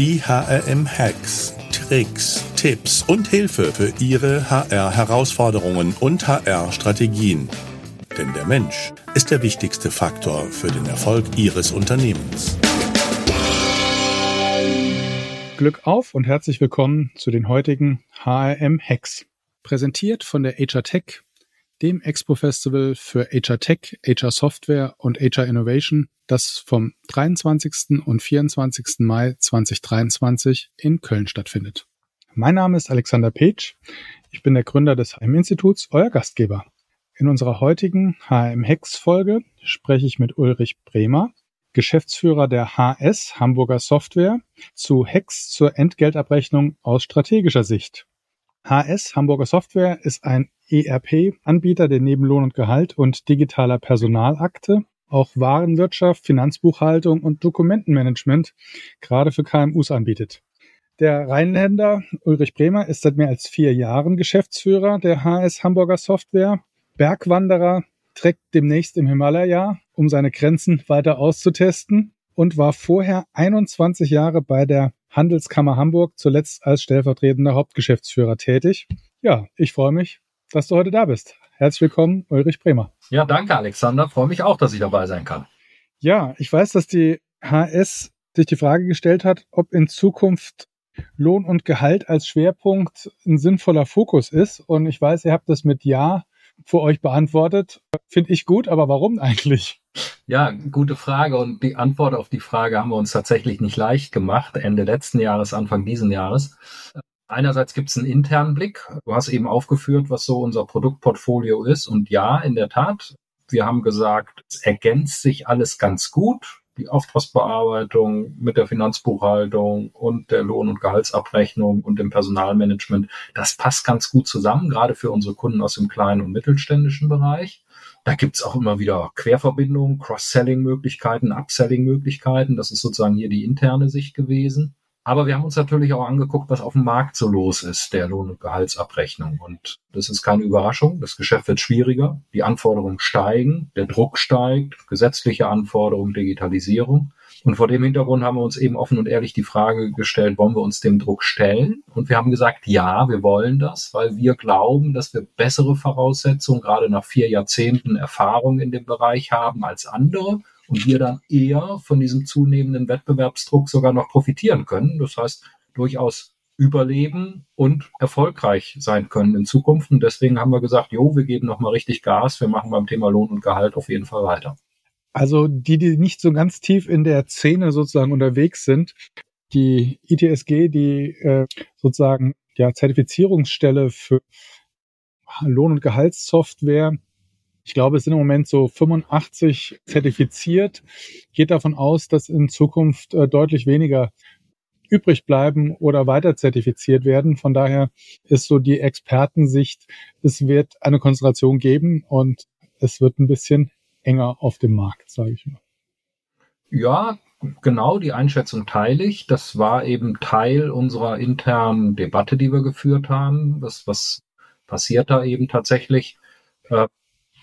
Die HRM-Hacks, Tricks, Tipps und Hilfe für Ihre HR-Herausforderungen und HR-Strategien. Denn der Mensch ist der wichtigste Faktor für den Erfolg Ihres Unternehmens. Glück auf und herzlich willkommen zu den heutigen HRM-Hacks. Präsentiert von der HR Tech, dem Expo-Festival für HR Tech, HR Software und HR Innovation das vom 23. und 24. Mai 2023 in Köln stattfindet. Mein Name ist Alexander Petsch. Ich bin der Gründer des HM-Instituts, euer Gastgeber. In unserer heutigen HM-Hex-Folge spreche ich mit Ulrich Bremer, Geschäftsführer der HS Hamburger Software, zu Hex zur Entgeltabrechnung aus strategischer Sicht. HS Hamburger Software ist ein ERP-Anbieter, der neben Lohn und Gehalt und digitaler Personalakte auch Warenwirtschaft, Finanzbuchhaltung und Dokumentenmanagement gerade für KMUs anbietet. Der Rheinländer Ulrich Bremer ist seit mehr als vier Jahren Geschäftsführer der HS Hamburger Software. Bergwanderer trägt demnächst im Himalaya, um seine Grenzen weiter auszutesten und war vorher 21 Jahre bei der Handelskammer Hamburg, zuletzt als stellvertretender Hauptgeschäftsführer tätig. Ja, ich freue mich, dass du heute da bist. Herzlich willkommen, Ulrich Bremer. Ja, danke, Alexander. Freue mich auch, dass ich dabei sein kann. Ja, ich weiß, dass die HS sich die Frage gestellt hat, ob in Zukunft Lohn und Gehalt als Schwerpunkt ein sinnvoller Fokus ist. Und ich weiß, ihr habt das mit Ja für euch beantwortet. Finde ich gut, aber warum eigentlich? Ja, gute Frage. Und die Antwort auf die Frage haben wir uns tatsächlich nicht leicht gemacht, Ende letzten Jahres, Anfang diesen Jahres. Einerseits gibt es einen internen Blick. Du hast eben aufgeführt, was so unser Produktportfolio ist. Und ja, in der Tat, wir haben gesagt, es ergänzt sich alles ganz gut. Die Auftragsbearbeitung mit der Finanzbuchhaltung und der Lohn- und Gehaltsabrechnung und dem Personalmanagement, das passt ganz gut zusammen, gerade für unsere Kunden aus dem kleinen und mittelständischen Bereich. Da gibt's auch immer wieder Querverbindungen, Cross-Selling-Möglichkeiten, Upselling-Möglichkeiten. Das ist sozusagen hier die interne Sicht gewesen. Aber wir haben uns natürlich auch angeguckt, was auf dem Markt so los ist, der Lohn- und Gehaltsabrechnung. Und das ist keine Überraschung. Das Geschäft wird schwieriger. Die Anforderungen steigen. Der Druck steigt. Gesetzliche Anforderungen, Digitalisierung. Und vor dem Hintergrund haben wir uns eben offen und ehrlich die Frage gestellt, wollen wir uns dem Druck stellen? Und wir haben gesagt, ja, wir wollen das, weil wir glauben, dass wir bessere Voraussetzungen, gerade nach vier Jahrzehnten Erfahrung in dem Bereich haben als andere und wir dann eher von diesem zunehmenden Wettbewerbsdruck sogar noch profitieren können. Das heißt, durchaus überleben und erfolgreich sein können in Zukunft. Und deswegen haben wir gesagt, jo, wir geben nochmal richtig Gas. Wir machen beim Thema Lohn und Gehalt auf jeden Fall weiter. Also die, die nicht so ganz tief in der Szene sozusagen unterwegs sind, die ITSG, die äh, sozusagen ja Zertifizierungsstelle für Lohn- und Gehaltssoftware ich glaube, es sind im Moment so 85 zertifiziert. Geht davon aus, dass in Zukunft äh, deutlich weniger übrig bleiben oder weiter zertifiziert werden. Von daher ist so die Expertensicht, es wird eine Konzentration geben und es wird ein bisschen enger auf dem Markt, sage ich mal. Ja, genau, die Einschätzung teile ich. Das war eben Teil unserer internen Debatte, die wir geführt haben. Was, was passiert da eben tatsächlich?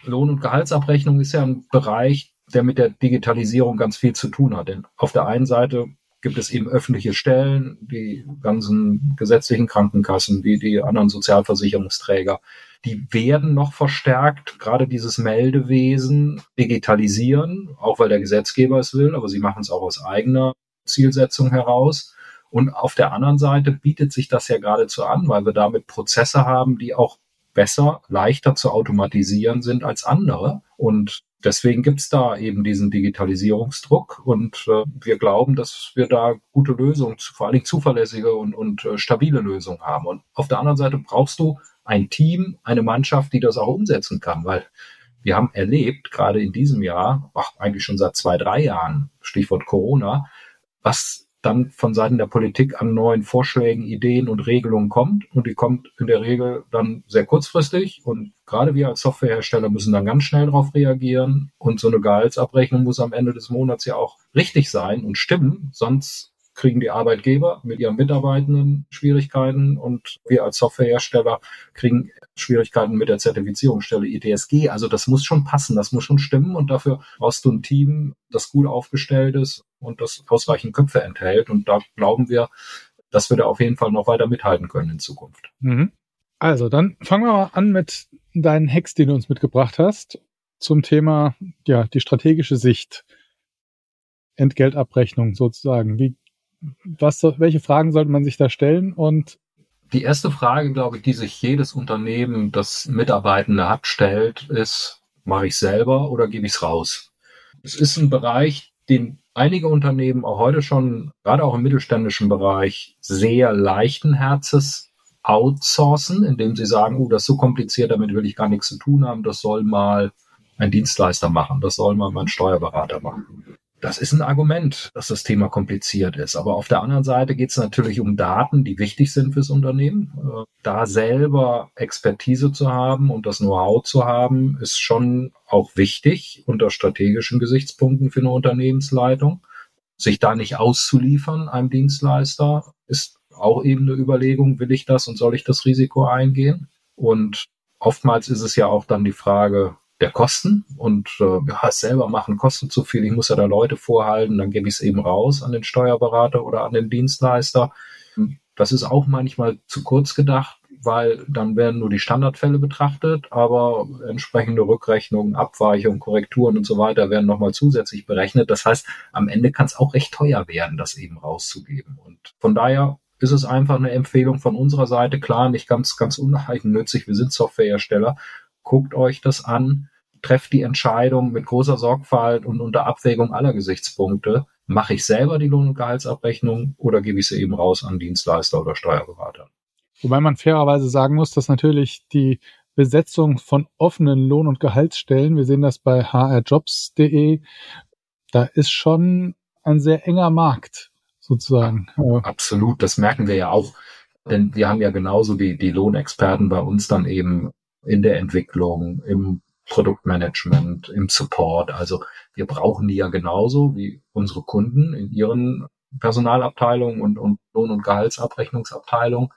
Lohn- und Gehaltsabrechnung ist ja ein Bereich, der mit der Digitalisierung ganz viel zu tun hat. Denn auf der einen Seite gibt es eben öffentliche Stellen, die ganzen gesetzlichen Krankenkassen, die, die anderen Sozialversicherungsträger, die werden noch verstärkt, gerade dieses Meldewesen digitalisieren, auch weil der Gesetzgeber es will, aber sie machen es auch aus eigener Zielsetzung heraus. Und auf der anderen Seite bietet sich das ja geradezu an, weil wir damit Prozesse haben, die auch besser, leichter zu automatisieren sind als andere. Und deswegen gibt es da eben diesen Digitalisierungsdruck und äh, wir glauben, dass wir da gute Lösungen, vor allen Dingen zuverlässige und, und äh, stabile Lösungen haben. Und auf der anderen Seite brauchst du ein Team, eine Mannschaft, die das auch umsetzen kann, weil wir haben erlebt, gerade in diesem Jahr, ach, eigentlich schon seit zwei, drei Jahren, Stichwort Corona, was dann von Seiten der Politik an neuen Vorschlägen, Ideen und Regelungen kommt. Und die kommt in der Regel dann sehr kurzfristig. Und gerade wir als Softwarehersteller müssen dann ganz schnell darauf reagieren. Und so eine Gehaltsabrechnung muss am Ende des Monats ja auch richtig sein und stimmen. Sonst kriegen die Arbeitgeber mit ihren Mitarbeitenden Schwierigkeiten und wir als Softwarehersteller kriegen Schwierigkeiten mit der Zertifizierungsstelle ITSG. Also das muss schon passen, das muss schon stimmen und dafür brauchst du ein Team, das gut aufgestellt ist und das ausreichend Köpfe enthält. Und da glauben wir, dass wir da auf jeden Fall noch weiter mithalten können in Zukunft. Mhm. Also, dann fangen wir mal an mit deinen Hacks, die du uns mitgebracht hast, zum Thema, ja, die strategische Sicht. Entgeltabrechnung sozusagen. Wie, was, welche Fragen sollte man sich da stellen und die erste Frage, glaube ich, die sich jedes Unternehmen, das Mitarbeitende hat, stellt, ist, mache ich selber oder gebe ich es raus? Es ist ein Bereich, den einige Unternehmen auch heute schon, gerade auch im mittelständischen Bereich, sehr leichten Herzens outsourcen, indem sie sagen, oh, das ist so kompliziert, damit will ich gar nichts zu tun haben, das soll mal ein Dienstleister machen, das soll mal mein Steuerberater machen. Das ist ein Argument, dass das Thema kompliziert ist. Aber auf der anderen Seite geht es natürlich um Daten, die wichtig sind fürs Unternehmen. Äh, da selber Expertise zu haben und das Know-how zu haben, ist schon auch wichtig unter strategischen Gesichtspunkten für eine Unternehmensleitung. Sich da nicht auszuliefern einem Dienstleister ist auch eben eine Überlegung, will ich das und soll ich das Risiko eingehen? Und oftmals ist es ja auch dann die Frage, der Kosten und äh, ja, selber machen kostet zu viel. Ich muss ja da Leute vorhalten, dann gebe ich es eben raus an den Steuerberater oder an den Dienstleister. Das ist auch manchmal zu kurz gedacht, weil dann werden nur die Standardfälle betrachtet, aber entsprechende Rückrechnungen, Abweichungen, Korrekturen und so weiter werden nochmal zusätzlich berechnet. Das heißt, am Ende kann es auch recht teuer werden, das eben rauszugeben. Und von daher ist es einfach eine Empfehlung von unserer Seite. Klar, nicht ganz, ganz uneigennützig. Wir sind Softwarehersteller guckt euch das an, trefft die Entscheidung mit großer Sorgfalt und unter Abwägung aller Gesichtspunkte. Mache ich selber die Lohn- und Gehaltsabrechnung oder gebe ich sie eben raus an Dienstleister oder Steuerberater? Wobei man fairerweise sagen muss, dass natürlich die Besetzung von offenen Lohn- und Gehaltsstellen, wir sehen das bei hrjobs.de, da ist schon ein sehr enger Markt sozusagen. Absolut, das merken wir ja auch. Denn wir haben ja genauso die, die Lohnexperten bei uns dann eben in der Entwicklung, im Produktmanagement, im Support. Also wir brauchen die ja genauso wie unsere Kunden in ihren Personalabteilungen und, und Lohn- und Gehaltsabrechnungsabteilungen.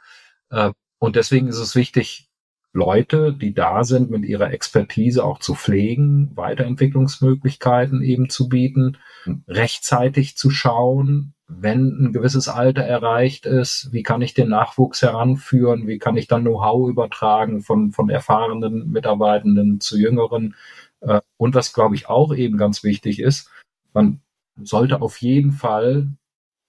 Äh, und deswegen ist es wichtig, Leute, die da sind, mit ihrer Expertise auch zu pflegen, Weiterentwicklungsmöglichkeiten eben zu bieten, rechtzeitig zu schauen, wenn ein gewisses Alter erreicht ist, wie kann ich den Nachwuchs heranführen, wie kann ich dann Know-how übertragen von, von erfahrenen Mitarbeitenden zu jüngeren. Äh, und was, glaube ich, auch eben ganz wichtig ist, man sollte auf jeden Fall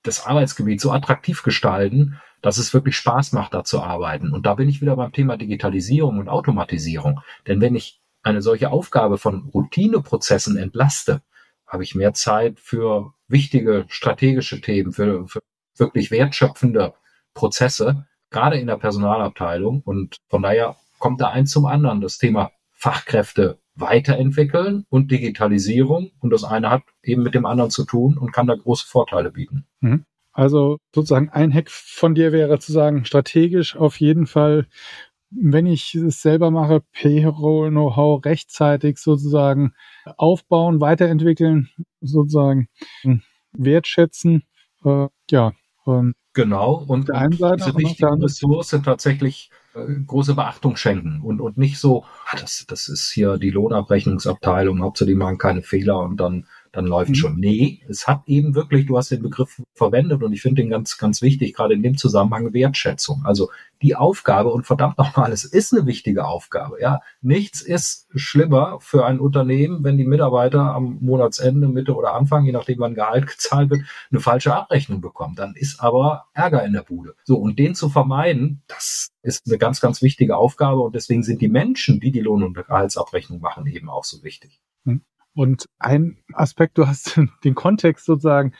das Arbeitsgebiet so attraktiv gestalten, dass es wirklich Spaß macht, da zu arbeiten. Und da bin ich wieder beim Thema Digitalisierung und Automatisierung. Denn wenn ich eine solche Aufgabe von Routineprozessen entlaste, habe ich mehr Zeit für wichtige strategische Themen, für, für wirklich wertschöpfende Prozesse, gerade in der Personalabteilung. Und von daher kommt da eins zum anderen. Das Thema Fachkräfte weiterentwickeln und Digitalisierung. Und das eine hat eben mit dem anderen zu tun und kann da große Vorteile bieten. Mhm. Also sozusagen ein Hack von dir wäre zu sagen, strategisch auf jeden Fall wenn ich es selber mache, Payroll-Know-how rechtzeitig sozusagen aufbauen, weiterentwickeln, sozusagen wertschätzen. Äh, ja. Ähm, genau. Und der einen Seite, diese wichtigen Ressource tatsächlich äh, große Beachtung schenken und, und nicht so, ah, das, das ist hier die Lohnabrechnungsabteilung, Hauptsache die machen keine Fehler und dann dann läuft mhm. schon. Nee, es hat eben wirklich, du hast den Begriff verwendet und ich finde den ganz, ganz wichtig, gerade in dem Zusammenhang Wertschätzung. Also die Aufgabe und verdammt nochmal, es ist eine wichtige Aufgabe. Ja, nichts ist schlimmer für ein Unternehmen, wenn die Mitarbeiter am Monatsende, Mitte oder Anfang, je nachdem wann Gehalt gezahlt wird, eine falsche Abrechnung bekommen. Dann ist aber Ärger in der Bude. So, und den zu vermeiden, das ist eine ganz, ganz wichtige Aufgabe und deswegen sind die Menschen, die die Lohn- und Gehaltsabrechnung machen, eben auch so wichtig. Hm. Und ein Aspekt, du hast den Kontext sozusagen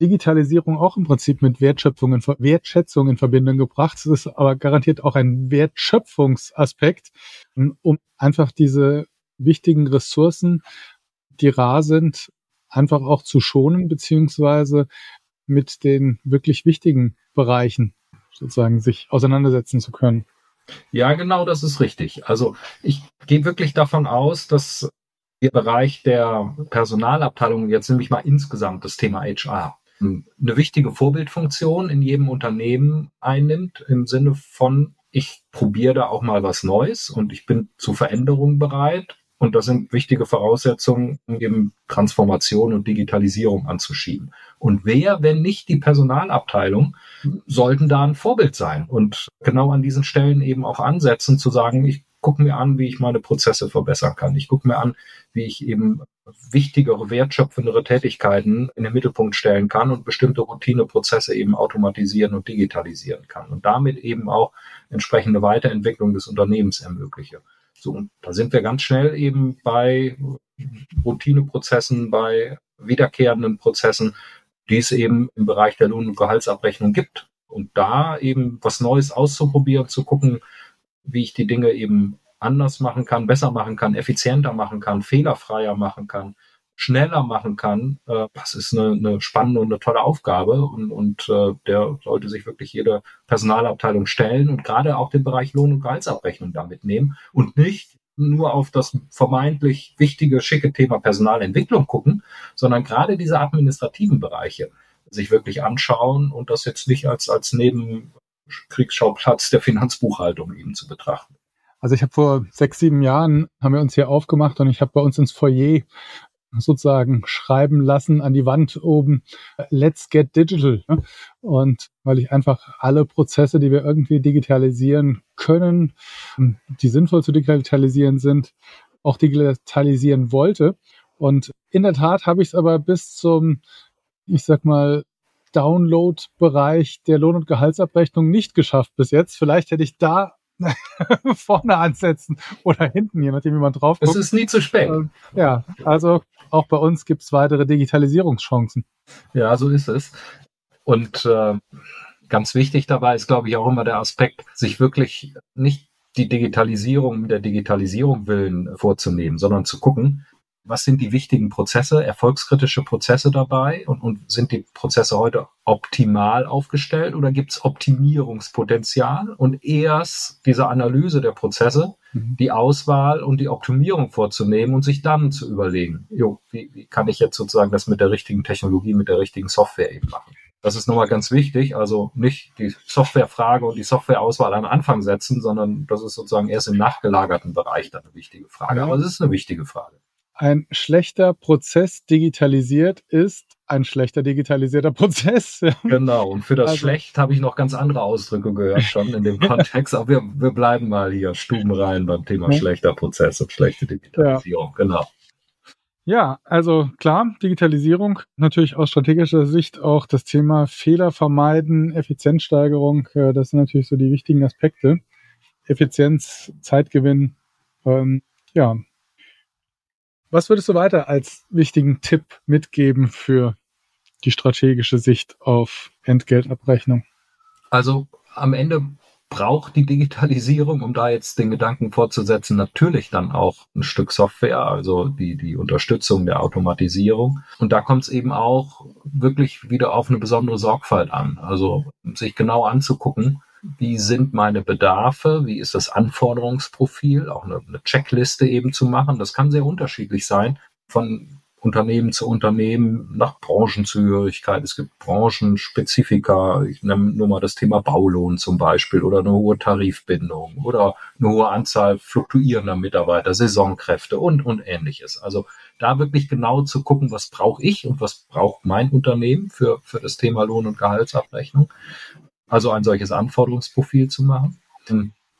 Digitalisierung auch im Prinzip mit Wertschöpfung in, Wertschätzung in Verbindung gebracht. Es ist aber garantiert auch ein Wertschöpfungsaspekt, um einfach diese wichtigen Ressourcen, die rar sind, einfach auch zu schonen, beziehungsweise mit den wirklich wichtigen Bereichen sozusagen sich auseinandersetzen zu können. Ja, genau, das ist richtig. Also ich gehe wirklich davon aus, dass der Bereich der Personalabteilung, jetzt nehme ich mal insgesamt das Thema HR, eine wichtige Vorbildfunktion in jedem Unternehmen einnimmt, im Sinne von, ich probiere da auch mal was Neues und ich bin zu Veränderungen bereit. Und das sind wichtige Voraussetzungen, um eben Transformation und Digitalisierung anzuschieben. Und wer, wenn nicht die Personalabteilung, sollten da ein Vorbild sein und genau an diesen Stellen eben auch ansetzen, zu sagen, ich gucke mir an, wie ich meine Prozesse verbessern kann. Ich gucke mir an, wie ich eben wichtigere, wertschöpfendere Tätigkeiten in den Mittelpunkt stellen kann und bestimmte Routineprozesse eben automatisieren und digitalisieren kann und damit eben auch entsprechende Weiterentwicklung des Unternehmens ermögliche. So, und da sind wir ganz schnell eben bei Routineprozessen, bei wiederkehrenden Prozessen, die es eben im Bereich der Lohn- und Gehaltsabrechnung gibt. Und da eben was Neues auszuprobieren, zu gucken, wie ich die Dinge eben anders machen kann, besser machen kann, effizienter machen kann, fehlerfreier machen kann, schneller machen kann, äh, das ist eine, eine spannende und eine tolle Aufgabe und, und äh, der sollte sich wirklich jede Personalabteilung stellen und gerade auch den Bereich Lohn- und Gehaltsabrechnung damit nehmen und nicht nur auf das vermeintlich wichtige, schicke Thema Personalentwicklung gucken, sondern gerade diese administrativen Bereiche sich wirklich anschauen und das jetzt nicht als, als Nebenkriegsschauplatz der Finanzbuchhaltung eben zu betrachten. Also ich habe vor sechs, sieben Jahren, haben wir uns hier aufgemacht und ich habe bei uns ins Foyer sozusagen schreiben lassen an die Wand oben, let's get digital. Ne? Und weil ich einfach alle Prozesse, die wir irgendwie digitalisieren können, die sinnvoll zu digitalisieren sind, auch digitalisieren wollte. Und in der Tat habe ich es aber bis zum, ich sag mal, Download-Bereich der Lohn- und Gehaltsabrechnung nicht geschafft bis jetzt. Vielleicht hätte ich da vorne ansetzen oder hinten, je nachdem, wie man drauf guckt. Es ist nie zu spät. Ähm, ja, also auch bei uns gibt es weitere Digitalisierungschancen. Ja, so ist es. Und äh, ganz wichtig dabei ist, glaube ich, auch immer der Aspekt, sich wirklich nicht die Digitalisierung der Digitalisierung willen vorzunehmen, sondern zu gucken, was sind die wichtigen Prozesse, erfolgskritische Prozesse dabei und, und sind die Prozesse heute optimal aufgestellt oder gibt es Optimierungspotenzial und erst diese Analyse der Prozesse, mhm. die Auswahl und die Optimierung vorzunehmen und sich dann zu überlegen, jo, wie, wie kann ich jetzt sozusagen das mit der richtigen Technologie, mit der richtigen Software eben machen. Das ist nochmal ganz wichtig. Also nicht die Softwarefrage und die Softwareauswahl am Anfang setzen, sondern das ist sozusagen erst im nachgelagerten Bereich dann eine wichtige Frage. Aber es ist eine wichtige Frage ein schlechter Prozess digitalisiert ist ein schlechter digitalisierter Prozess. Genau, und für das also, schlecht habe ich noch ganz andere Ausdrücke gehört schon in dem Kontext, aber wir, wir bleiben mal hier stubenrein beim Thema ja. schlechter Prozess und schlechte Digitalisierung. Ja. Genau. Ja, also klar, Digitalisierung, natürlich aus strategischer Sicht auch das Thema Fehler vermeiden, Effizienzsteigerung, äh, das sind natürlich so die wichtigen Aspekte. Effizienz, Zeitgewinn, ähm, ja, was würdest du weiter als wichtigen Tipp mitgeben für die strategische Sicht auf Entgeltabrechnung? Also am Ende braucht die Digitalisierung, um da jetzt den Gedanken fortzusetzen, natürlich dann auch ein Stück Software, also die, die Unterstützung der Automatisierung. Und da kommt es eben auch wirklich wieder auf eine besondere Sorgfalt an. Also sich genau anzugucken, wie sind meine Bedarfe, wie ist das Anforderungsprofil, auch eine, eine Checkliste eben zu machen. Das kann sehr unterschiedlich sein von Unternehmen zu Unternehmen, nach Branchenzugehörigkeit. Es gibt Branchenspezifika. Ich nehme nur mal das Thema Baulohn zum Beispiel oder eine hohe Tarifbindung oder eine hohe Anzahl fluktuierender Mitarbeiter, Saisonkräfte und, und ähnliches. Also da wirklich genau zu gucken, was brauche ich und was braucht mein Unternehmen für, für das Thema Lohn- und Gehaltsabrechnung also ein solches Anforderungsprofil zu machen.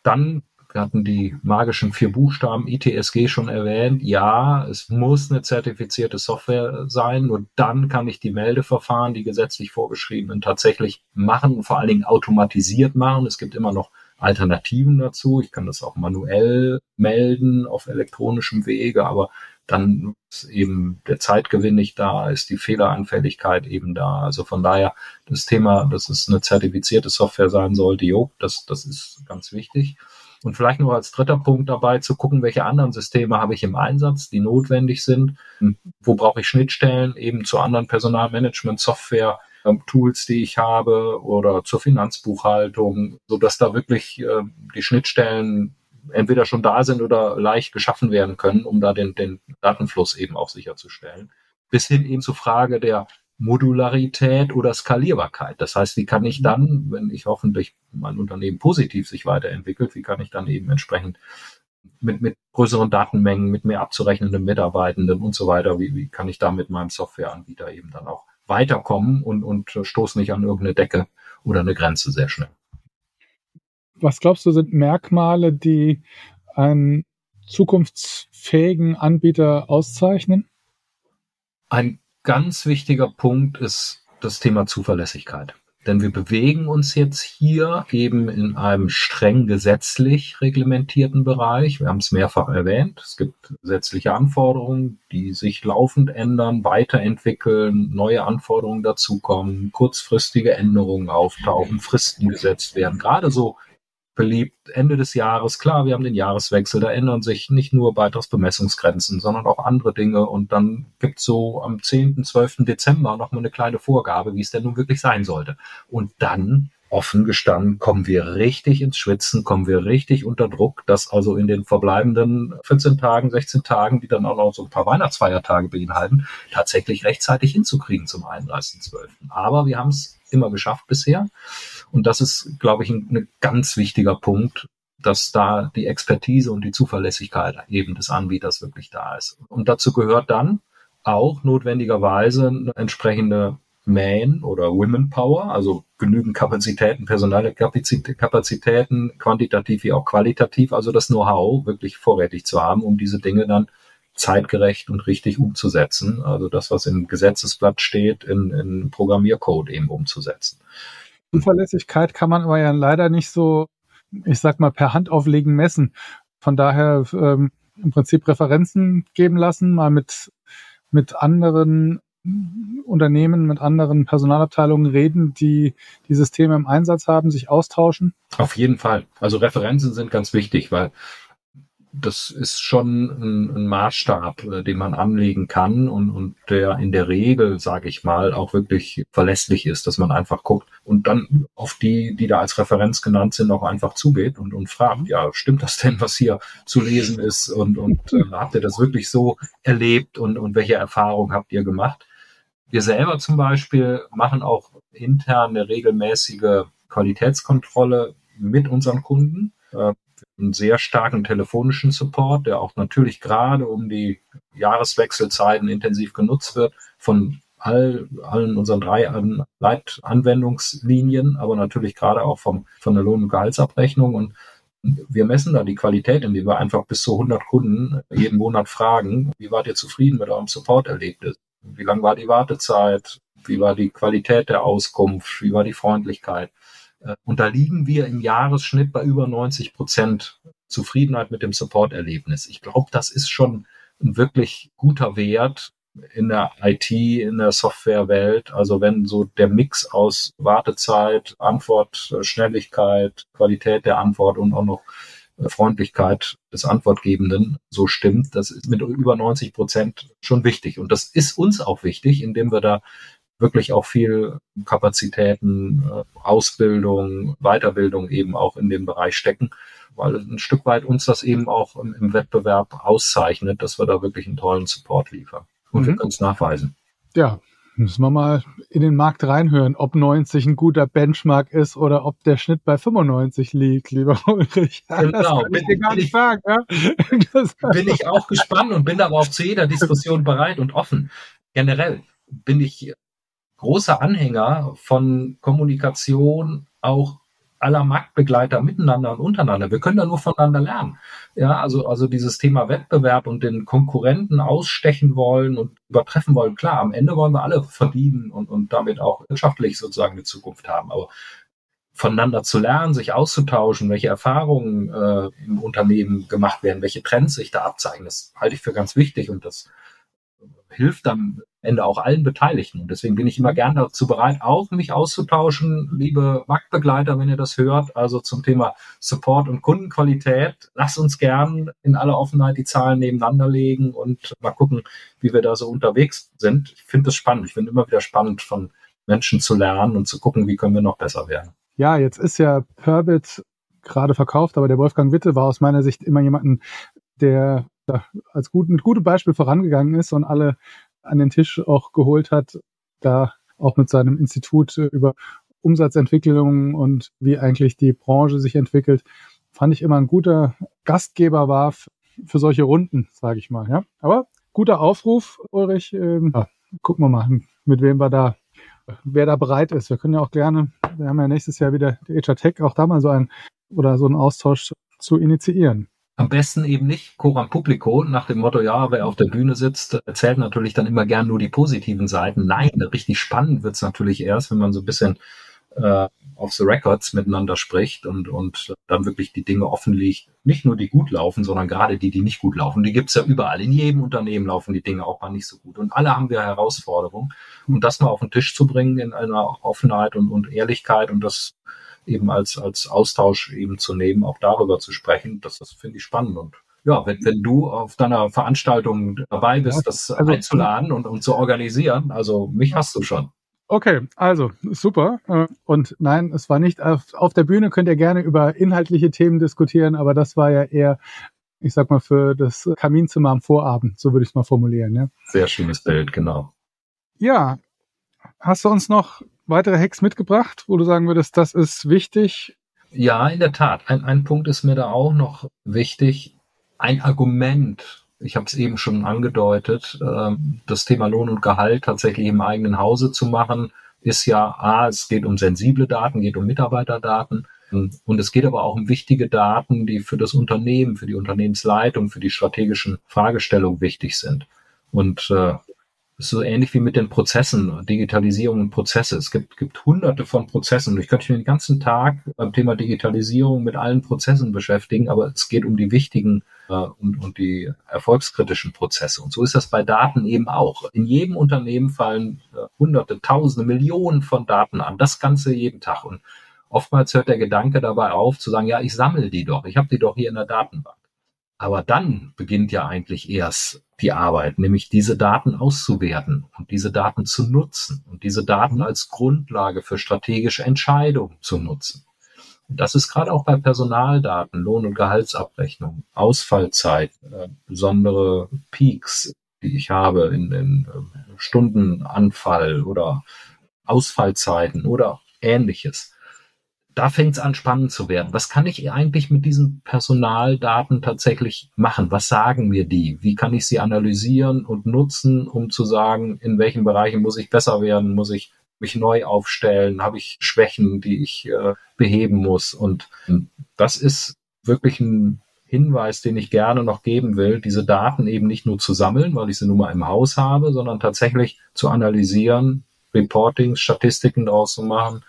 Dann, wir hatten die magischen vier Buchstaben ITSG schon erwähnt, ja, es muss eine zertifizierte Software sein, nur dann kann ich die Meldeverfahren, die gesetzlich vorgeschriebenen, tatsächlich machen und vor allen Dingen automatisiert machen. Es gibt immer noch Alternativen dazu. Ich kann das auch manuell melden auf elektronischem Wege, aber dann ist eben der Zeitgewinn nicht da, ist die Fehleranfälligkeit eben da. Also von daher das Thema, dass es eine zertifizierte Software sein sollte, jo, das, das ist ganz wichtig. Und vielleicht noch als dritter Punkt dabei zu gucken, welche anderen Systeme habe ich im Einsatz, die notwendig sind. Wo brauche ich Schnittstellen eben zu anderen Personalmanagement-Software, ähm, Tools, die ich habe oder zur Finanzbuchhaltung, so dass da wirklich äh, die Schnittstellen entweder schon da sind oder leicht geschaffen werden können, um da den, den Datenfluss eben auch sicherzustellen. Bis hin eben zur Frage der Modularität oder Skalierbarkeit. Das heißt, wie kann ich dann, wenn ich hoffentlich mein Unternehmen positiv sich weiterentwickelt, wie kann ich dann eben entsprechend mit, mit größeren Datenmengen, mit mehr abzurechnenden Mitarbeitenden und so weiter. Wie, wie kann ich da mit meinem Softwareanbieter eben dann auch weiterkommen und, und stoße nicht an irgendeine Decke oder eine Grenze sehr schnell. Was glaubst du, sind Merkmale, die einen zukunftsfähigen Anbieter auszeichnen? Ein ganz wichtiger Punkt ist das Thema Zuverlässigkeit. Denn wir bewegen uns jetzt hier eben in einem streng gesetzlich reglementierten Bereich. Wir haben es mehrfach erwähnt. Es gibt gesetzliche Anforderungen, die sich laufend ändern, weiterentwickeln, neue Anforderungen dazukommen, kurzfristige Änderungen auftauchen, Fristen gesetzt werden. Gerade so beliebt Ende des Jahres. Klar, wir haben den Jahreswechsel, da ändern sich nicht nur Beitragsbemessungsgrenzen, sondern auch andere Dinge. Und dann gibt es so am 10., 12. Dezember nochmal eine kleine Vorgabe, wie es denn nun wirklich sein sollte. Und dann offen gestanden, kommen wir richtig ins Schwitzen, kommen wir richtig unter Druck, dass also in den verbleibenden 14 Tagen, 16 Tagen, die dann auch noch so ein paar Weihnachtsfeiertage beinhalten, tatsächlich rechtzeitig hinzukriegen zum 31.12. Aber wir haben es immer geschafft bisher. Und das ist, glaube ich, ein, ein ganz wichtiger Punkt, dass da die Expertise und die Zuverlässigkeit eben des Anbieters wirklich da ist. Und dazu gehört dann auch notwendigerweise eine entsprechende Man- oder Women Power, also genügend Kapazitäten, personelle Kapazitäten, quantitativ wie auch qualitativ, also das Know-how wirklich vorrätig zu haben, um diese Dinge dann zeitgerecht und richtig umzusetzen. Also das, was im Gesetzesblatt steht, in, in Programmiercode eben umzusetzen. Zuverlässigkeit kann man aber ja leider nicht so, ich sag mal, per Hand auflegen messen. Von daher ähm, im Prinzip Referenzen geben lassen, mal mit, mit anderen Unternehmen, mit anderen Personalabteilungen reden, die die Systeme im Einsatz haben, sich austauschen? Auf jeden Fall. Also Referenzen sind ganz wichtig, weil das ist schon ein, ein Maßstab, äh, den man anlegen kann und, und der in der Regel, sage ich mal, auch wirklich verlässlich ist, dass man einfach guckt und dann auf die, die da als Referenz genannt sind, auch einfach zugeht und, und fragt, ja, stimmt das denn, was hier zu lesen ist und, und äh, habt ihr das wirklich so erlebt und, und welche Erfahrungen habt ihr gemacht? Wir selber zum Beispiel machen auch intern eine regelmäßige Qualitätskontrolle mit unseren Kunden. Einen sehr starken telefonischen Support, der auch natürlich gerade um die Jahreswechselzeiten intensiv genutzt wird von all, allen unseren drei An Leitanwendungslinien, aber natürlich gerade auch vom, von der Lohn- und Gehaltsabrechnung. Und wir messen da die Qualität, indem wir einfach bis zu 100 Kunden jeden Monat fragen, wie wart ihr zufrieden mit eurem Support-Erlebnis? Wie lang war die Wartezeit? Wie war die Qualität der Auskunft? Wie war die Freundlichkeit? Äh, und da liegen wir im Jahresschnitt bei über 90 Prozent Zufriedenheit mit dem Support-Erlebnis. Ich glaube, das ist schon ein wirklich guter Wert in der IT, in der Softwarewelt. Also wenn so der Mix aus Wartezeit, Antwort, Schnelligkeit, Qualität der Antwort und auch noch äh, Freundlichkeit des Antwortgebenden so stimmt, das ist mit über 90 Prozent schon wichtig. Und das ist uns auch wichtig, indem wir da wirklich auch viel Kapazitäten, äh, Ausbildung, Weiterbildung eben auch in dem Bereich stecken, weil ein Stück weit uns das eben auch im, Wettbewerb auszeichnet, dass wir da wirklich einen tollen Support liefern. Und mhm. wir können es nachweisen. Ja, müssen wir mal in den Markt reinhören, ob 90 ein guter Benchmark ist oder ob der Schnitt bei 95 liegt, lieber Ulrich. Genau. Das kann ich gar nicht sagen. Ja? bin ich auch gespannt und bin aber auch zu jeder Diskussion bereit und offen. Generell bin ich großer Anhänger von Kommunikation auch aller Marktbegleiter miteinander und untereinander. Wir können da nur voneinander lernen. Ja, also, also dieses Thema Wettbewerb und den Konkurrenten ausstechen wollen und übertreffen wollen. Klar, am Ende wollen wir alle verdienen und, und damit auch wirtschaftlich sozusagen eine Zukunft haben. Aber voneinander zu lernen, sich auszutauschen, welche Erfahrungen äh, im Unternehmen gemacht werden, welche Trends sich da abzeichnen, das halte ich für ganz wichtig und das hilft dann Ende auch allen Beteiligten. Und deswegen bin ich immer gern dazu bereit, auch mich auszutauschen, liebe Marktbegleiter, wenn ihr das hört, also zum Thema Support und Kundenqualität. Lasst uns gern in aller Offenheit die Zahlen nebeneinander legen und mal gucken, wie wir da so unterwegs sind. Ich finde das spannend. Ich finde immer wieder spannend, von Menschen zu lernen und zu gucken, wie können wir noch besser werden. Ja, jetzt ist ja Perbit gerade verkauft, aber der Wolfgang Witte war aus meiner Sicht immer jemanden, der als gut, mit gutem Beispiel vorangegangen ist und alle an den Tisch auch geholt hat, da auch mit seinem Institut über Umsatzentwicklung und wie eigentlich die Branche sich entwickelt, fand ich immer ein guter Gastgeber war für solche Runden, sage ich mal. Ja, aber guter Aufruf, Ulrich. Ähm, ja, gucken wir mal, mit wem wir da, wer da bereit ist. Wir können ja auch gerne, wir haben ja nächstes Jahr wieder die HR Tech, auch da mal so ein oder so einen Austausch zu initiieren. Am besten eben nicht Coram Publico nach dem Motto, ja, wer auf der Bühne sitzt, erzählt natürlich dann immer gern nur die positiven Seiten. Nein, richtig spannend wird's natürlich erst, wenn man so ein bisschen äh, auf the records miteinander spricht und, und dann wirklich die Dinge offenlegt. Nicht nur die gut laufen, sondern gerade die, die nicht gut laufen. Die gibt's ja überall. In jedem Unternehmen laufen die Dinge auch mal nicht so gut. Und alle haben wir Herausforderungen. Und das mal auf den Tisch zu bringen in einer Offenheit und, und Ehrlichkeit und das eben als, als Austausch eben zu nehmen, auch darüber zu sprechen, das, das finde ich spannend. Und ja, wenn, wenn du auf deiner Veranstaltung dabei bist, das also, einzuladen und, und zu organisieren, also mich hast du schon. Okay, also super. Äh, und nein, es war nicht auf, auf der Bühne könnt ihr gerne über inhaltliche Themen diskutieren, aber das war ja eher, ich sag mal, für das Kaminzimmer am Vorabend, so würde ich es mal formulieren. Ja? Sehr schönes Bild, genau. Ja, hast du uns noch weitere Hacks mitgebracht, wo du sagen würdest, das ist wichtig? Ja, in der Tat. Ein, ein Punkt ist mir da auch noch wichtig. Ein Argument ich habe es eben schon angedeutet, äh, das Thema Lohn und Gehalt tatsächlich im eigenen Hause zu machen, ist ja, a, es geht um sensible Daten, geht um Mitarbeiterdaten. Und es geht aber auch um wichtige Daten, die für das Unternehmen, für die Unternehmensleitung, für die strategischen Fragestellungen wichtig sind. Und äh, so ähnlich wie mit den Prozessen, Digitalisierung und Prozesse. Es gibt, gibt hunderte von Prozessen. Ich könnte mich den ganzen Tag beim Thema Digitalisierung mit allen Prozessen beschäftigen, aber es geht um die wichtigen äh, und, und die erfolgskritischen Prozesse. Und so ist das bei Daten eben auch. In jedem Unternehmen fallen äh, hunderte, tausende, Millionen von Daten an. Das Ganze jeden Tag. Und oftmals hört der Gedanke dabei auf, zu sagen, ja, ich sammle die doch. Ich habe die doch hier in der Datenbank. Aber dann beginnt ja eigentlich erst die Arbeit, nämlich diese Daten auszuwerten und diese Daten zu nutzen und diese Daten mhm. als Grundlage für strategische Entscheidungen zu nutzen. Und das ist gerade auch bei Personaldaten, Lohn- und Gehaltsabrechnung, Ausfallzeit, äh, besondere Peaks, die ich habe in, in äh, Stundenanfall oder Ausfallzeiten oder ähnliches da fängt es an, spannend zu werden. Was kann ich eigentlich mit diesen Personaldaten tatsächlich machen? Was sagen mir die? Wie kann ich sie analysieren und nutzen, um zu sagen, in welchen Bereichen muss ich besser werden? Muss ich mich neu aufstellen? Habe ich Schwächen, die ich äh, beheben muss? Und das ist wirklich ein Hinweis, den ich gerne noch geben will, diese Daten eben nicht nur zu sammeln, weil ich sie nun mal im Haus habe, sondern tatsächlich zu analysieren, Reportings, Statistiken daraus zu machen,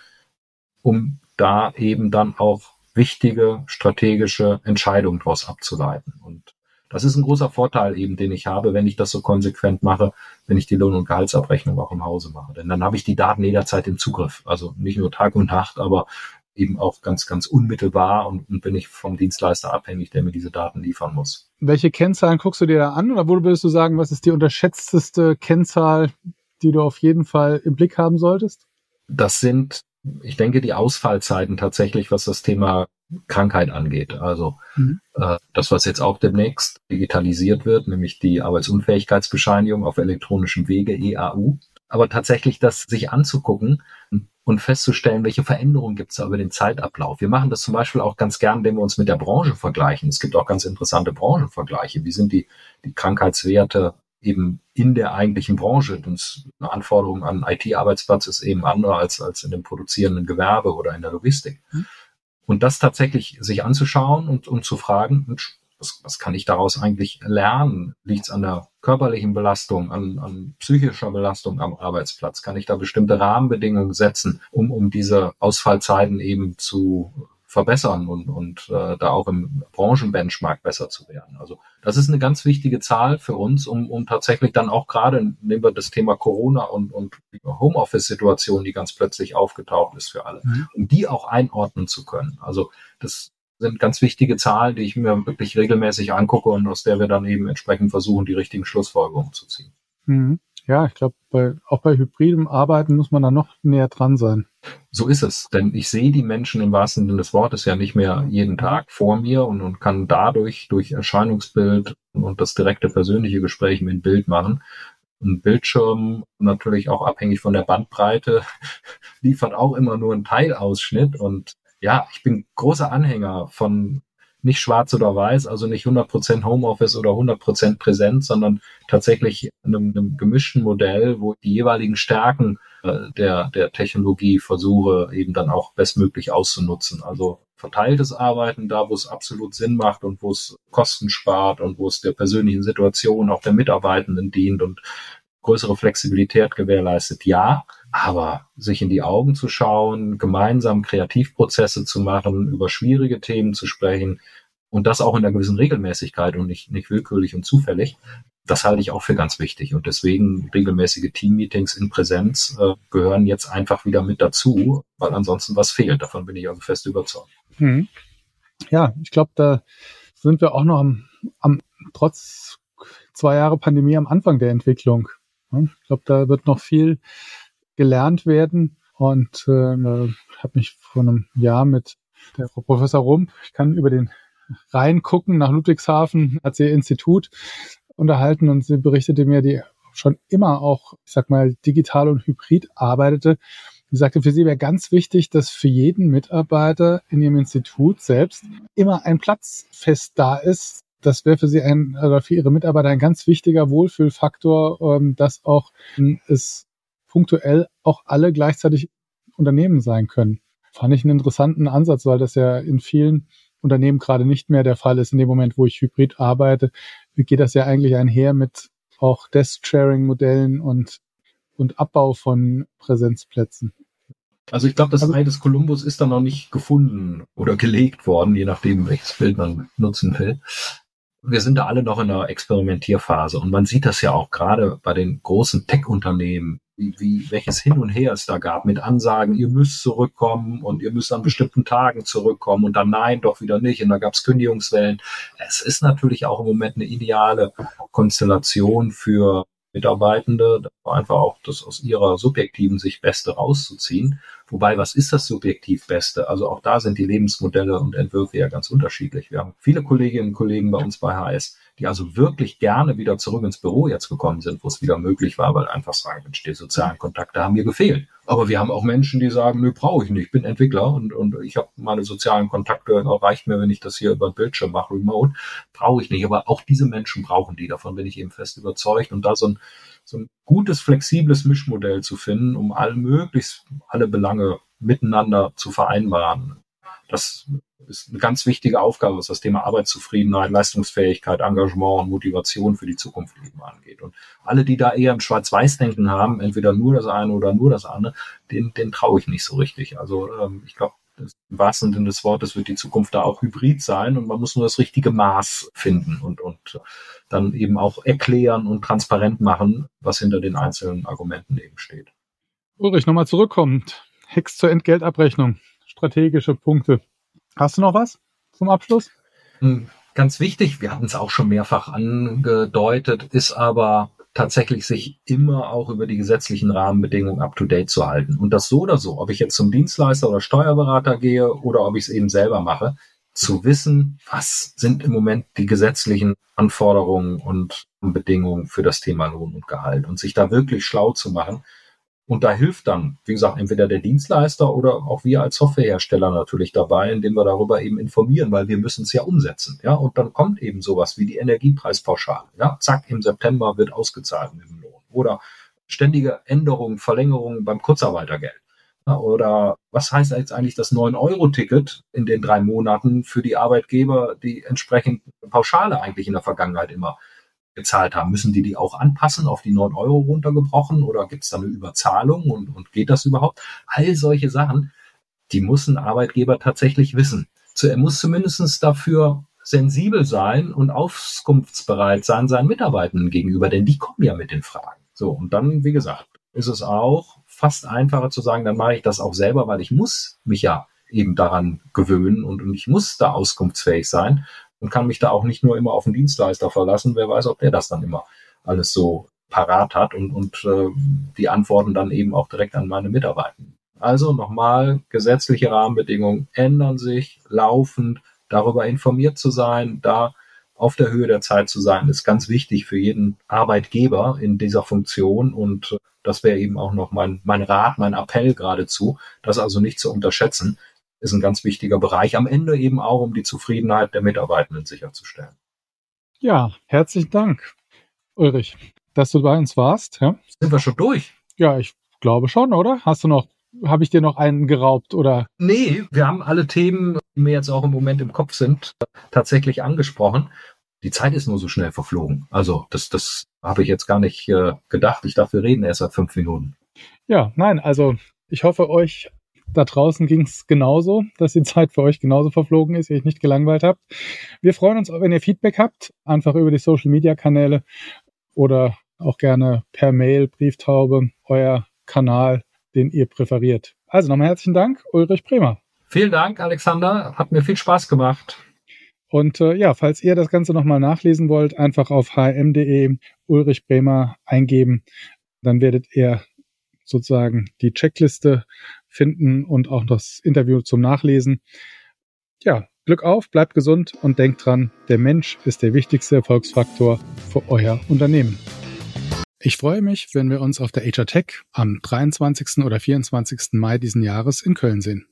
um da eben dann auch wichtige strategische Entscheidungen daraus abzuleiten. Und das ist ein großer Vorteil eben, den ich habe, wenn ich das so konsequent mache, wenn ich die Lohn- und Gehaltsabrechnung auch im Hause mache. Denn dann habe ich die Daten jederzeit im Zugriff. Also nicht nur Tag und Nacht, aber eben auch ganz, ganz unmittelbar und, und bin ich vom Dienstleister abhängig, der mir diese Daten liefern muss. Welche Kennzahlen guckst du dir da an oder wo würdest du sagen, was ist die unterschätzteste Kennzahl, die du auf jeden Fall im Blick haben solltest? Das sind ich denke, die Ausfallzeiten tatsächlich, was das Thema Krankheit angeht. Also mhm. äh, das, was jetzt auch demnächst digitalisiert wird, nämlich die Arbeitsunfähigkeitsbescheinigung auf elektronischem Wege, EAU. Aber tatsächlich das sich anzugucken und festzustellen, welche Veränderungen gibt es da über den Zeitablauf. Wir machen das zum Beispiel auch ganz gern, indem wir uns mit der Branche vergleichen. Es gibt auch ganz interessante Branchenvergleiche. Wie sind die, die Krankheitswerte eben in der eigentlichen Branche. Und eine Anforderung an IT-Arbeitsplatz ist eben andere als, als in dem produzierenden Gewerbe oder in der Logistik. Mhm. Und das tatsächlich sich anzuschauen und, und zu fragen, was, was kann ich daraus eigentlich lernen? Liegt es an der körperlichen Belastung, an, an psychischer Belastung am Arbeitsplatz? Kann ich da bestimmte Rahmenbedingungen setzen, um, um diese Ausfallzeiten eben zu verbessern und, und äh, da auch im Branchenbenchmark besser zu werden. Also das ist eine ganz wichtige Zahl für uns, um, um tatsächlich dann auch gerade, nehmen wir das Thema Corona und, und Homeoffice-Situation, die ganz plötzlich aufgetaucht ist für alle, mhm. um die auch einordnen zu können. Also das sind ganz wichtige Zahlen, die ich mir wirklich regelmäßig angucke und aus der wir dann eben entsprechend versuchen, die richtigen Schlussfolgerungen zu ziehen. Mhm. Ja, ich glaube, bei, auch bei hybridem Arbeiten muss man da noch näher dran sein. So ist es, denn ich sehe die Menschen im wahrsten Sinne des Wortes ja nicht mehr jeden Tag vor mir und, und kann dadurch durch Erscheinungsbild und das direkte persönliche Gespräch mit Bild machen. Ein Bildschirm natürlich auch abhängig von der Bandbreite liefert auch immer nur einen Teilausschnitt und ja, ich bin großer Anhänger von nicht schwarz oder weiß, also nicht 100% Homeoffice oder 100% Präsenz, sondern tatsächlich einem, einem gemischten Modell, wo die jeweiligen Stärken äh, der, der Technologie versuche eben dann auch bestmöglich auszunutzen. Also verteiltes Arbeiten, da wo es absolut Sinn macht und wo es Kosten spart und wo es der persönlichen Situation auch der Mitarbeitenden dient und größere Flexibilität gewährleistet, ja. Aber sich in die Augen zu schauen, gemeinsam Kreativprozesse zu machen, über schwierige Themen zu sprechen und das auch in einer gewissen Regelmäßigkeit und nicht, nicht willkürlich und zufällig, das halte ich auch für ganz wichtig. Und deswegen regelmäßige Teammeetings in Präsenz äh, gehören jetzt einfach wieder mit dazu, weil ansonsten was fehlt. Davon bin ich also fest überzeugt. Mhm. Ja, ich glaube, da sind wir auch noch am, am trotz zwei Jahre Pandemie am Anfang der Entwicklung. Ich glaube, da wird noch viel gelernt werden. Und äh, habe mich vor einem Jahr mit der Frau Professor Rump, ich kann über den Rhein gucken nach Ludwigshafen, hat sie Institut unterhalten und sie berichtete mir, die schon immer auch, ich sag mal, digital und hybrid arbeitete. Sie sagte, für sie wäre ganz wichtig, dass für jeden Mitarbeiter in ihrem Institut selbst immer ein Platz fest da ist. Das wäre für sie ein, oder für ihre Mitarbeiter ein ganz wichtiger Wohlfühlfaktor, ähm, dass auch es punktuell auch alle gleichzeitig Unternehmen sein können. Fand ich einen interessanten Ansatz, weil das ja in vielen Unternehmen gerade nicht mehr der Fall ist. In dem Moment, wo ich hybrid arbeite, geht das ja eigentlich einher mit auch Desk-Sharing-Modellen und, und Abbau von Präsenzplätzen. Also ich glaube, das also, Ei des Kolumbus ist dann noch nicht gefunden oder gelegt worden, je nachdem, welches Bild man nutzen will wir sind da alle noch in einer Experimentierphase und man sieht das ja auch gerade bei den großen Tech-Unternehmen, wie, wie, welches Hin und Her es da gab mit Ansagen, ihr müsst zurückkommen und ihr müsst an bestimmten Tagen zurückkommen und dann nein, doch wieder nicht und da gab es Kündigungswellen. Es ist natürlich auch im Moment eine ideale Konstellation für Mitarbeitende, einfach auch das aus ihrer subjektiven Sicht Beste rauszuziehen. Wobei, was ist das subjektiv Beste? Also auch da sind die Lebensmodelle und Entwürfe ja ganz unterschiedlich. Wir haben viele Kolleginnen und Kollegen bei uns bei HS, die also wirklich gerne wieder zurück ins Büro jetzt gekommen sind, wo es wieder möglich war, weil einfach sagen, Mensch, die sozialen Kontakte haben mir gefehlt. Aber wir haben auch Menschen, die sagen, nö, brauche ich nicht, ich bin Entwickler und, und ich habe meine sozialen Kontakte, reicht mir, wenn ich das hier über den Bildschirm mache, remote, brauche ich nicht. Aber auch diese Menschen brauchen die, davon bin ich eben fest überzeugt. Und da so ein, so ein gutes, flexibles Mischmodell zu finden, um all möglichst alle Belange miteinander zu vereinbaren, das ist eine ganz wichtige Aufgabe, was das Thema Arbeitszufriedenheit, Leistungsfähigkeit, Engagement und Motivation für die Zukunft eben angeht. Und alle, die da eher im Schwarz-Weiß-Denken haben, entweder nur das eine oder nur das andere, den, den traue ich nicht so richtig. Also ähm, ich glaube, im wahrsten Sinne des Wortes wird die Zukunft da auch hybrid sein und man muss nur das richtige Maß finden und, und dann eben auch erklären und transparent machen, was hinter den einzelnen Argumenten eben steht. Ulrich, nochmal zurückkommend. Hex zur Entgeltabrechnung. Strategische Punkte. Hast du noch was zum Abschluss? Hm, ganz wichtig, wir hatten es auch schon mehrfach angedeutet, ist aber tatsächlich sich immer auch über die gesetzlichen Rahmenbedingungen up-to-date zu halten. Und das so oder so, ob ich jetzt zum Dienstleister oder Steuerberater gehe oder ob ich es eben selber mache, zu wissen, was sind im Moment die gesetzlichen Anforderungen und Bedingungen für das Thema Lohn und Gehalt und sich da wirklich schlau zu machen und da hilft dann, wie gesagt, entweder der Dienstleister oder auch wir als Softwarehersteller natürlich dabei, indem wir darüber eben informieren, weil wir müssen es ja umsetzen. Ja, und dann kommt eben sowas wie die Energiepreispauschale. Ja, zack, im September wird ausgezahlt mit dem Lohn. Oder ständige Änderungen, Verlängerungen beim Kurzarbeitergeld. Ja, oder was heißt jetzt eigentlich das 9-Euro-Ticket in den drei Monaten für die Arbeitgeber, die entsprechend Pauschale eigentlich in der Vergangenheit immer gezahlt haben. Müssen die die auch anpassen, auf die 9 Euro runtergebrochen oder gibt es da eine Überzahlung und, und geht das überhaupt? All solche Sachen, die muss ein Arbeitgeber tatsächlich wissen. Er muss zumindest dafür sensibel sein und auskunftsbereit sein seinen Mitarbeitenden gegenüber, denn die kommen ja mit den Fragen. So, und dann, wie gesagt, ist es auch fast einfacher zu sagen, dann mache ich das auch selber, weil ich muss mich ja eben daran gewöhnen und, und ich muss da auskunftsfähig sein und kann mich da auch nicht nur immer auf den Dienstleister verlassen. Wer weiß, ob der das dann immer alles so parat hat und, und äh, die Antworten dann eben auch direkt an meine Mitarbeiter. Also nochmal, gesetzliche Rahmenbedingungen ändern sich laufend. Darüber informiert zu sein, da auf der Höhe der Zeit zu sein, ist ganz wichtig für jeden Arbeitgeber in dieser Funktion. Und das wäre eben auch noch mein, mein Rat, mein Appell geradezu, das also nicht zu unterschätzen ist ein ganz wichtiger Bereich. Am Ende eben auch, um die Zufriedenheit der Mitarbeitenden sicherzustellen. Ja, herzlichen Dank, Ulrich, dass du bei uns warst. Ja? Sind wir schon durch? Ja, ich glaube schon, oder? Hast du noch, habe ich dir noch einen geraubt oder? Nee, wir haben alle Themen, die mir jetzt auch im Moment im Kopf sind, tatsächlich angesprochen. Die Zeit ist nur so schnell verflogen. Also das, das habe ich jetzt gar nicht äh, gedacht. Ich dachte, wir reden erst seit fünf Minuten. Ja, nein, also ich hoffe, euch da draußen ging es genauso, dass die Zeit für euch genauso verflogen ist, ihr euch nicht gelangweilt habt. Wir freuen uns, wenn ihr Feedback habt, einfach über die Social Media Kanäle oder auch gerne per Mail, Brieftaube, euer Kanal, den ihr präferiert. Also nochmal herzlichen Dank, Ulrich Bremer. Vielen Dank, Alexander. Hat mir viel Spaß gemacht. Und äh, ja, falls ihr das Ganze nochmal nachlesen wollt, einfach auf hm.de Ulrich Bremer eingeben. Dann werdet ihr sozusagen die Checkliste finden und auch das Interview zum Nachlesen. Ja, Glück auf, bleibt gesund und denkt dran, der Mensch ist der wichtigste Erfolgsfaktor für euer Unternehmen. Ich freue mich, wenn wir uns auf der HR Tech am 23. oder 24. Mai diesen Jahres in Köln sehen.